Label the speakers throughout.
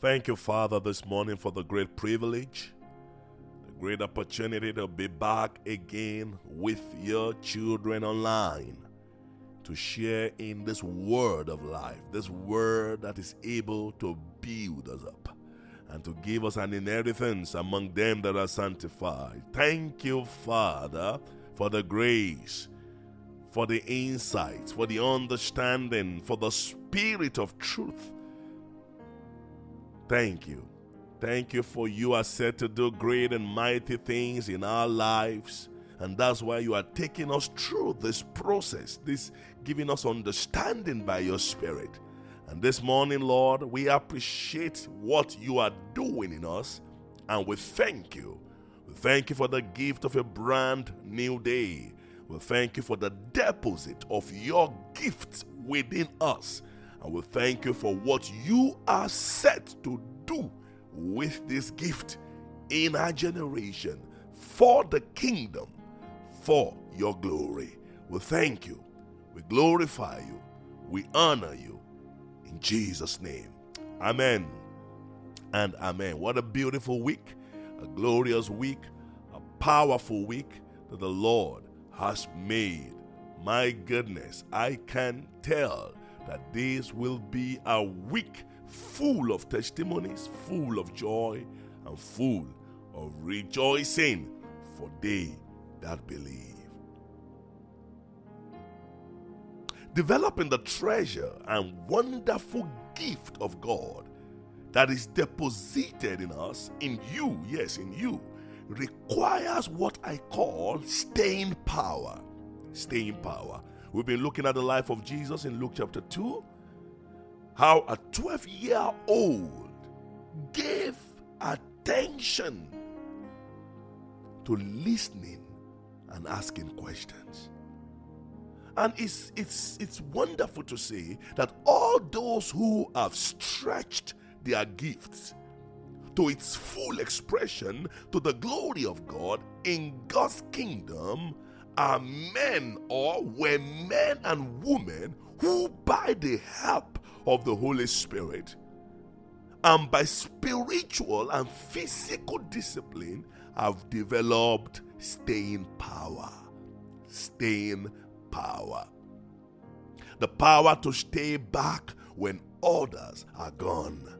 Speaker 1: Thank you, Father, this morning for the great privilege, the great opportunity to be back again with your children online to share in this word of life, this word that is able to build us up and to give us an inheritance among them that are sanctified. Thank you, Father, for the grace, for the insights, for the understanding, for the spirit of truth Thank you. Thank you for you are set to do great and mighty things in our lives. And that's why you are taking us through this process, this giving us understanding by your Spirit. And this morning, Lord, we appreciate what you are doing in us and we thank you. We thank you for the gift of a brand new day. We thank you for the deposit of your gifts within us and we thank you for what you are set to do with this gift in our generation for the kingdom, for your glory. We thank you. We glorify you. We honor you. In Jesus' name. Amen and amen. What a beautiful week, a glorious week, a powerful week that the Lord has made. My goodness, I can tell that this will be a week full of testimonies, full of joy, and full of rejoicing for they that believe. Developing the treasure and wonderful gift of God that is deposited in us, in you, yes, in you, requires what I call staying power. Staying power. We've been looking at the life of Jesus in Luke chapter 2. How a 12 year old gave attention to listening and asking questions. And it's, it's, it's wonderful to see that all those who have stretched their gifts to its full expression to the glory of God in God's kingdom are men or were men and women who, by the help of the Holy Spirit and by spiritual and physical discipline, have developed staying power. Staying power. The power to stay back when others are gone.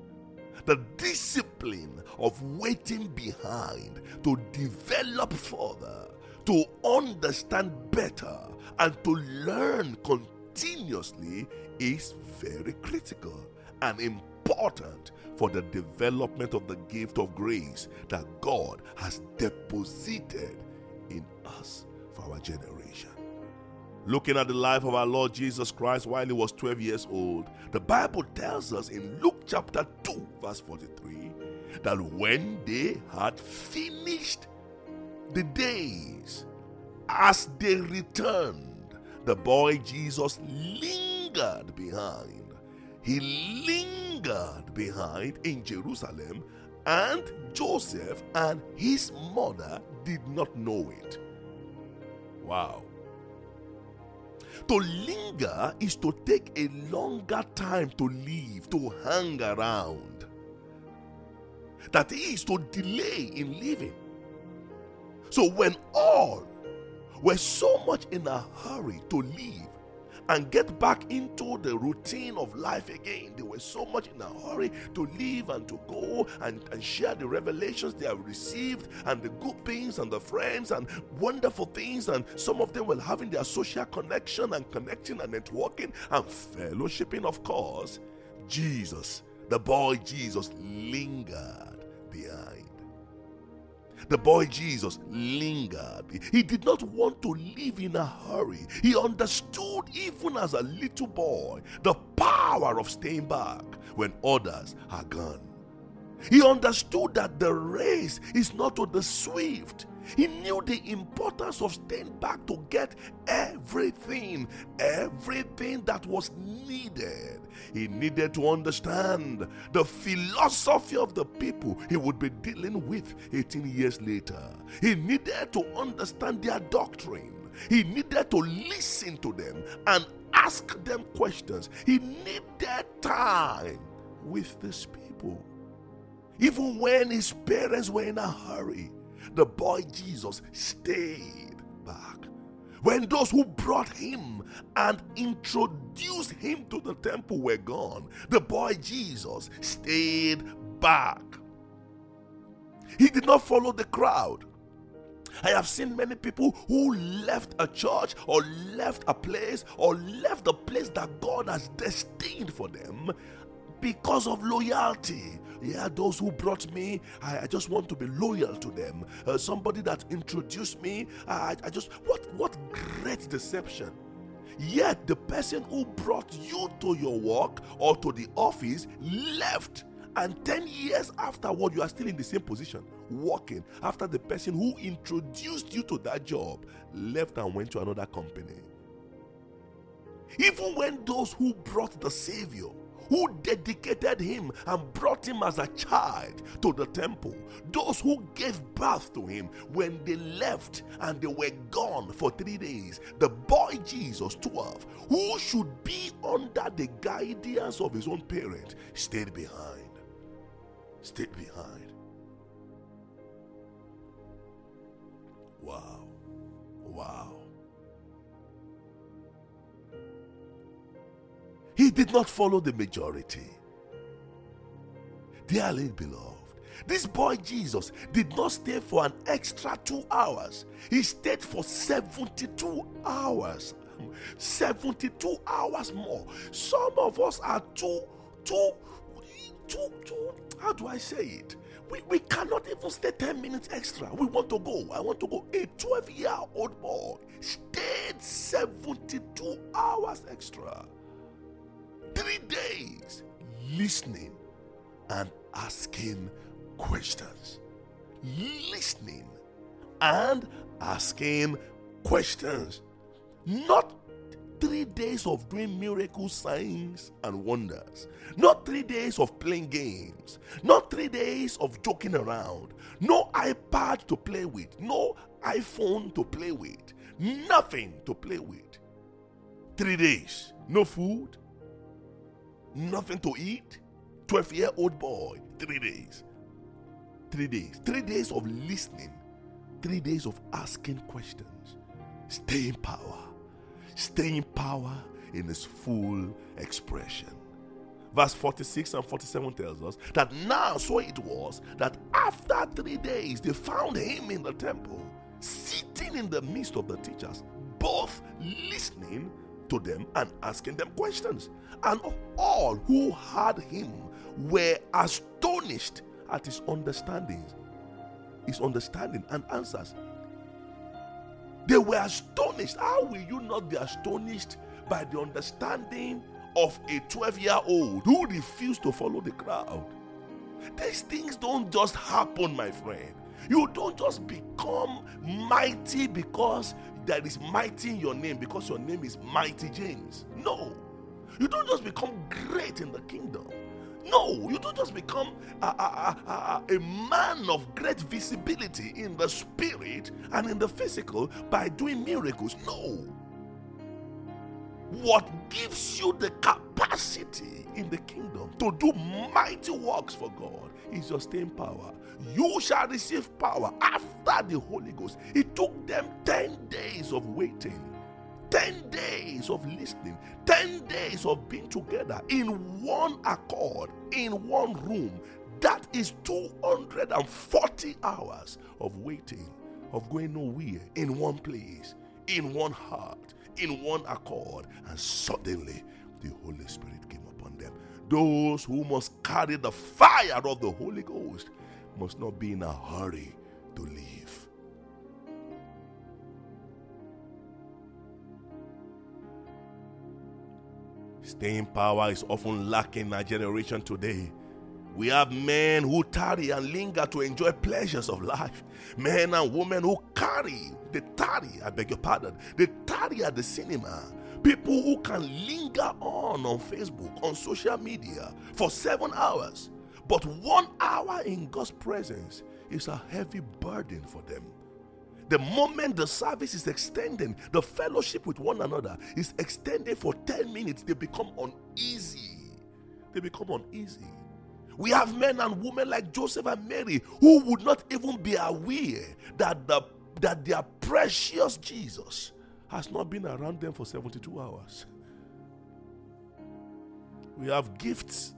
Speaker 1: The discipline of waiting behind to develop further to understand better and to learn continuously is very critical and important for the development of the gift of grace that God has deposited in us for our generation. Looking at the life of our Lord Jesus Christ while he was 12 years old, the Bible tells us in Luke chapter 2, verse 43, that when they had finished the days as they returned, the boy Jesus lingered behind. He lingered behind in Jerusalem, and Joseph and his mother did not know it. Wow. To linger is to take a longer time to leave, to hang around. That is to delay in living. So when all were so much in a hurry to leave and get back into the routine of life again. They were so much in a hurry to leave and to go and, and share the revelations they have received and the good things and the friends and wonderful things. And some of them were having their social connection and connecting and networking and fellowshipping, of course. Jesus, the boy Jesus, lingered behind the boy Jesus lingered. He did not want to live in a hurry. He understood, even as a little boy, the power of staying back when others are gone. He understood that the race is not to the swift. He knew the importance of staying back to get everything, everything that was needed. He needed to understand the philosophy of the people he would be dealing with 18 years later. He needed to understand their doctrine. He needed to listen to them and ask them questions. He needed time with these people. Even when his parents were in a hurry, the boy Jesus stayed back. When those who brought him and introduced him to the temple were gone, the boy Jesus stayed back. He did not follow the crowd. I have seen many people who left a church or left a place or left the place that God has destined for them because of loyalty. Yeah, those who brought me, I, I just want to be loyal to them. Uh, somebody that introduced me, I, I just, what, what great deception. Yet the person who brought you to your work or to the office left. And 10 years afterward, you are still in the same position, working after the person who introduced you to that job left and went to another company. Even when those who brought the Savior who dedicated him and brought him as a child to the temple. Those who gave birth to him when they left and they were gone for three days. The boy Jesus, 12, who should be under the guidance of his own parent, stayed behind. Stayed behind. Wow. Wow. He did not follow the majority. Dearly beloved, this boy Jesus did not stay for an extra two hours. He stayed for 72 hours. 72 hours more. Some of us are too, too, too, too, how do I say it? We, we cannot even stay 10 minutes extra. We want to go. I want to go. A 12 year old boy stayed 72 hours extra. Three days listening and asking questions. Listening and asking questions. Not three days of doing miracle signs and wonders. Not three days of playing games. Not three days of joking around. No iPad to play with. No iPhone to play with. Nothing to play with. Three days. No food, nothing to eat. 12 year old boy, three days. Three days. Three days of listening. Three days of asking questions. Stay in power. Stay in power in its full expression. Verse 46 and 47 tells us that now so it was that after three days they found him in the temple, sitting in the midst of the teachers, both listening to them and asking them questions. And all who heard him were astonished at his understanding, his understanding and answers. They were astonished. How will you not be astonished by the understanding of a 12 year old who refused to follow the crowd? These things don't just happen, my friend. You don't just become mighty because there is mighty in your name because your name is Mighty James. No. You don't just become great in the kingdom. No, you don't just become a, a, a, a, man of great visibility in the spirit and in the physical by doing miracles. No. What gives you the capacity in the kingdom to do mighty works for God is your staying power. You shall receive power after the Holy Ghost. It took them 10 days of waiting, 10 days of listening, 10 days of being together in one accord, in one room. That is 240 hours of waiting, of going nowhere, in one place, in one heart, in one accord. And suddenly the Holy Spirit came upon them. Those who must carry the fire of the Holy Ghost must not be in a hurry to leave. Staying power is often lacking in our generation today. We have men who tarry and linger to enjoy pleasures of life. Men and women who carry, they tarry, I beg your pardon, they tarry at the cinema. People who can linger on on Facebook, on social media for seven hours but one hour in God's presence is a heavy burden for them. The moment the service is extended, the fellowship with one another is extended for 10 minutes, they become uneasy. They become uneasy. We have men and women like Joseph and Mary who would not even be aware that, the, that their precious Jesus has not been around them for 72 hours. We have gifts,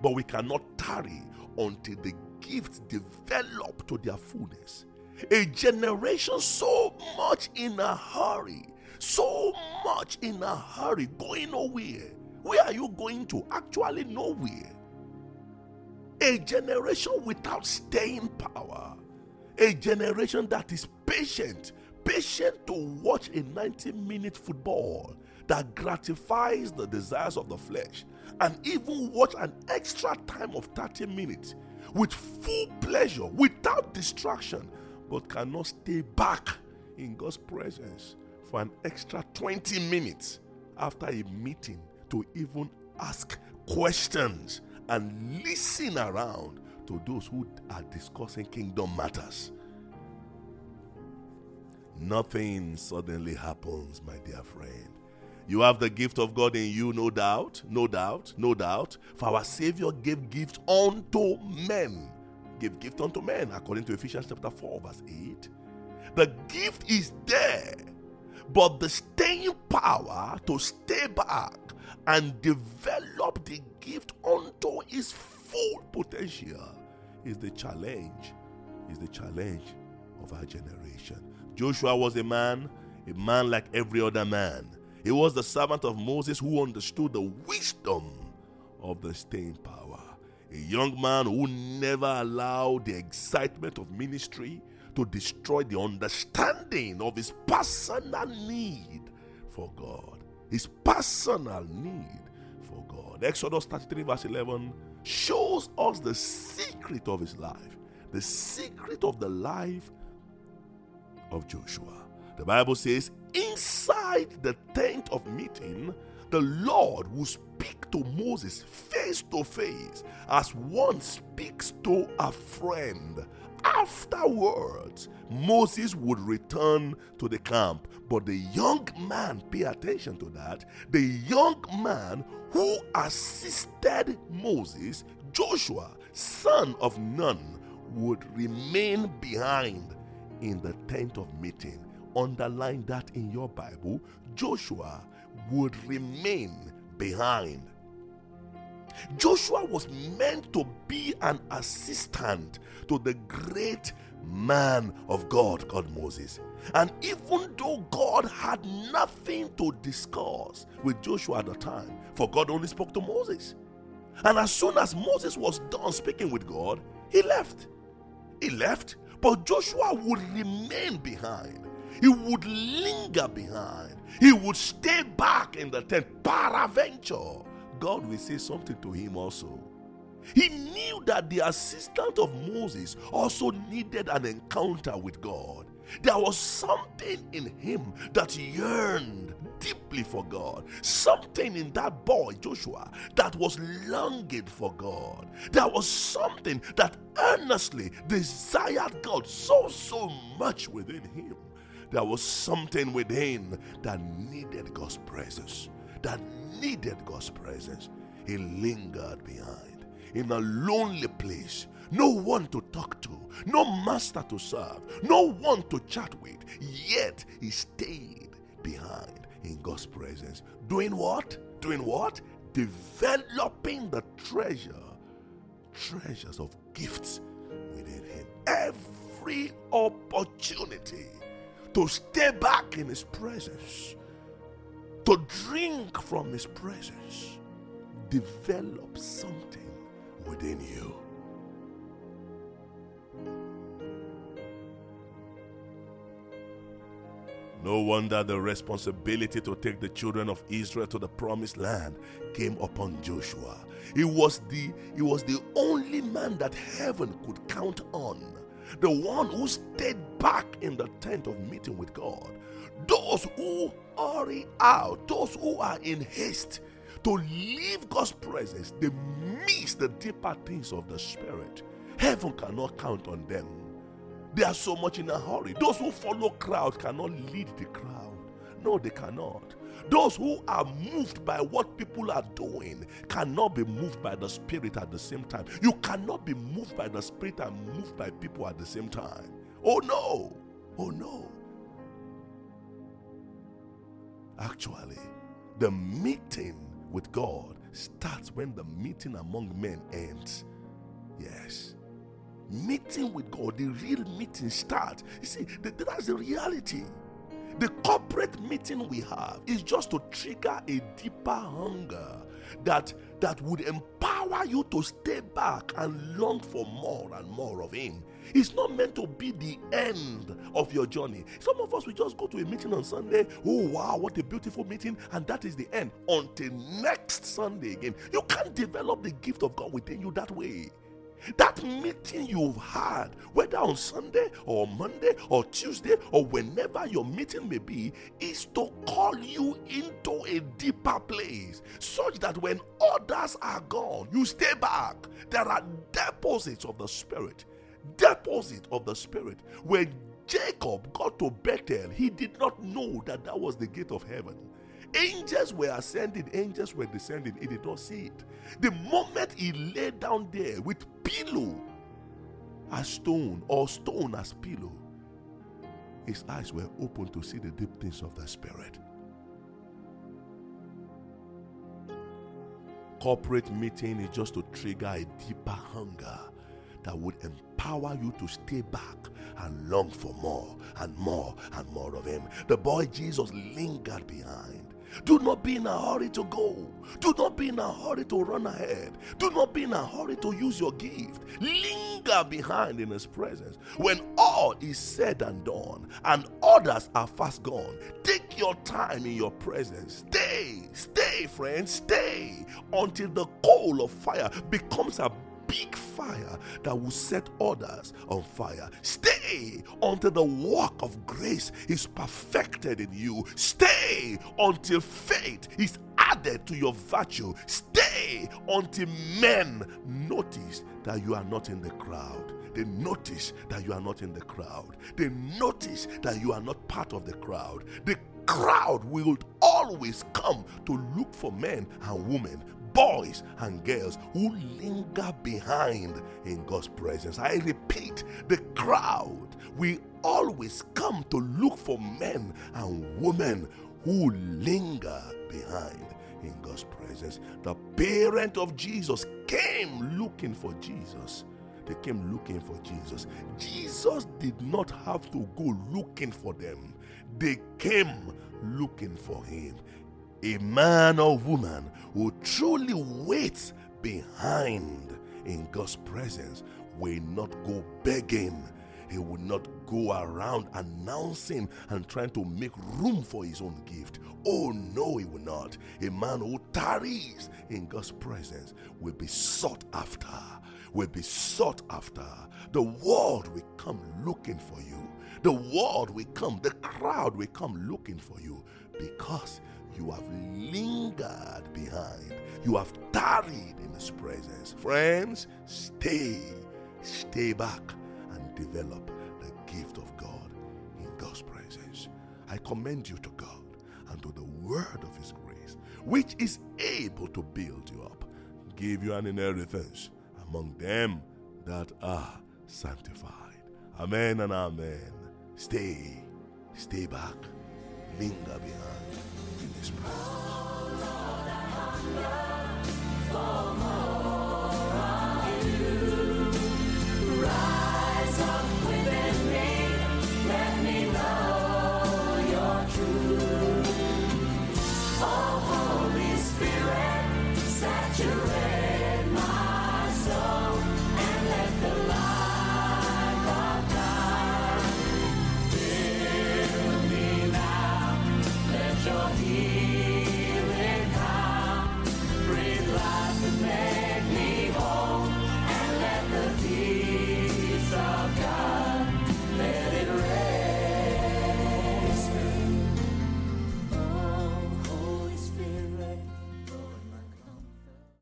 Speaker 1: but we cannot tarry until the gifts develop to their fullness. A generation so much in a hurry, so much in a hurry, going nowhere. Where are you going to? Actually, nowhere. A generation without staying power. A generation that is patient, patient to watch a 90 minute football that gratifies the desires of the flesh, and even watch an extra time of 30 minutes with full pleasure, without distraction, but cannot stay back in God's presence for an extra 20 minutes after a meeting to even ask questions and listen around to those who are discussing kingdom matters. Nothing suddenly happens, my dear friend. You have the gift of God in you, no doubt, no doubt, no doubt. For our Savior gave gift unto men. Give gift unto men, according to Ephesians chapter 4, verse 8. The gift is there, but the staying power to stay back and develop the gift unto its full potential is the challenge, is the challenge of our generation. Joshua was a man, a man like every other man. He was the servant of Moses who understood the wisdom of the staying power. A young man who never allowed the excitement of ministry to destroy the understanding of his personal need for God. His personal need for God. Exodus 33, verse 11 shows us the secret of his life, the secret of the life of Joshua. The Bible says, inside the tent of meeting, the Lord will speak to Moses face to face as one speaks to a friend. Afterwards, Moses would return to the camp. But the young man, pay attention to that, the young man who assisted Moses, Joshua, son of Nun, would remain behind in the tent of meeting. Underline that in your Bible. Joshua would remain behind. Joshua was meant to be an assistant to the great man of God called Moses. And even though God had nothing to discuss with Joshua at the time, for God only spoke to Moses. And as soon as Moses was done speaking with God, he left. He left but Joshua would remain behind. He would linger behind. He would stay back in the tent. Paraventure. God will say something to him also. He knew that the assistant of Moses also needed an encounter with God. There was something in him that yearned deeply for God. Something in that boy, Joshua, that was longing for God. There was something that earnestly desired God so, so much within him. There was something within that needed God's presence, that needed God's presence. He lingered behind in a lonely place no one to talk to, no master to serve, no one to chat with. Yet he stayed behind in God's presence. Doing what? Doing what? Developing the treasure, treasures of gifts within Him. Every opportunity to stay back in His presence, to drink from His presence, develop something within you. No wonder the responsibility to take the children of Israel to the promised land came upon Joshua. He was the he was the only man that heaven could count on. The one who stayed back in the tent of meeting with God. Those who hurry out, those who are in haste to leave God's presence, they miss the deeper things of the spirit. Heaven cannot count on them. They are so much in a hurry. Those who follow crowd cannot lead the crowd. No, they cannot. Those who are moved by what people are doing cannot be moved by the Spirit at the same time. You cannot be moved by the Spirit and moved by people at the same time. Oh no! Oh no! Actually, the meeting with God starts when the meeting among men ends. Yes. Meeting with God, the real meeting starts. You see, that's the reality. The corporate meeting we have is just to trigger a deeper hunger that that would empower you to stay back and long for more and more of him. It's not meant to be the end of your journey. Some of us we just go to a meeting on Sunday. Oh wow, what a beautiful meeting, and that is the end until next Sunday again. You can't develop the gift of God within you that way. That meeting you've had, whether on Sunday or Monday or Tuesday or whenever your meeting may be, is to call you into a deeper place such that when others are gone, you stay back. There are deposits of the Spirit. Deposit of the Spirit. When Jacob got to Bethel, he did not know that that was the gate of heaven. Angels were ascending, angels were descending. He did not see it. The moment he lay down there with pillow as stone or stone as pillow, his eyes were open to see the deep things of the Spirit. Corporate meeting is just to trigger a deeper hunger that would empower you to stay back and long for more and more and more of Him. The boy Jesus lingered behind. Do not be in a hurry to go. Do not be in a hurry to run ahead. Do not be in a hurry to use your gift. Linger behind in His presence. When all is said and done and others are fast gone, take your time in your presence. Stay, stay, friends, stay until the coal of fire becomes a big fire that will set others on fire. Stay until the work of grace is perfected in you. Stay until faith is added to your virtue. Stay until men notice that you are not in the crowd. They notice that you are not in the crowd. They notice that you are not part of the crowd. The crowd will always come to look for men and women boys and girls who linger behind in God's presence. I repeat, the crowd will always come to look for men and women who linger behind in God's presence. The parent of Jesus came looking for Jesus. They came looking for Jesus. Jesus did not have to go looking for them, they came looking for him a man or woman who truly waits behind in God's presence will not go begging. He will not go around announcing and trying to make room for his own gift. Oh, no, he will not. A man who tarries in God's presence will be sought after, will be sought after. The world will come looking for you. The world will come, the crowd will come looking for you because you have lingered behind. You have tarried in His presence. Friends, stay, stay back and develop the gift of God in God's presence. I commend you to God and to the word of His grace, which is able to build you up, give you an inheritance among them that are sanctified. Amen and amen. Stay, stay back, linger behind in His.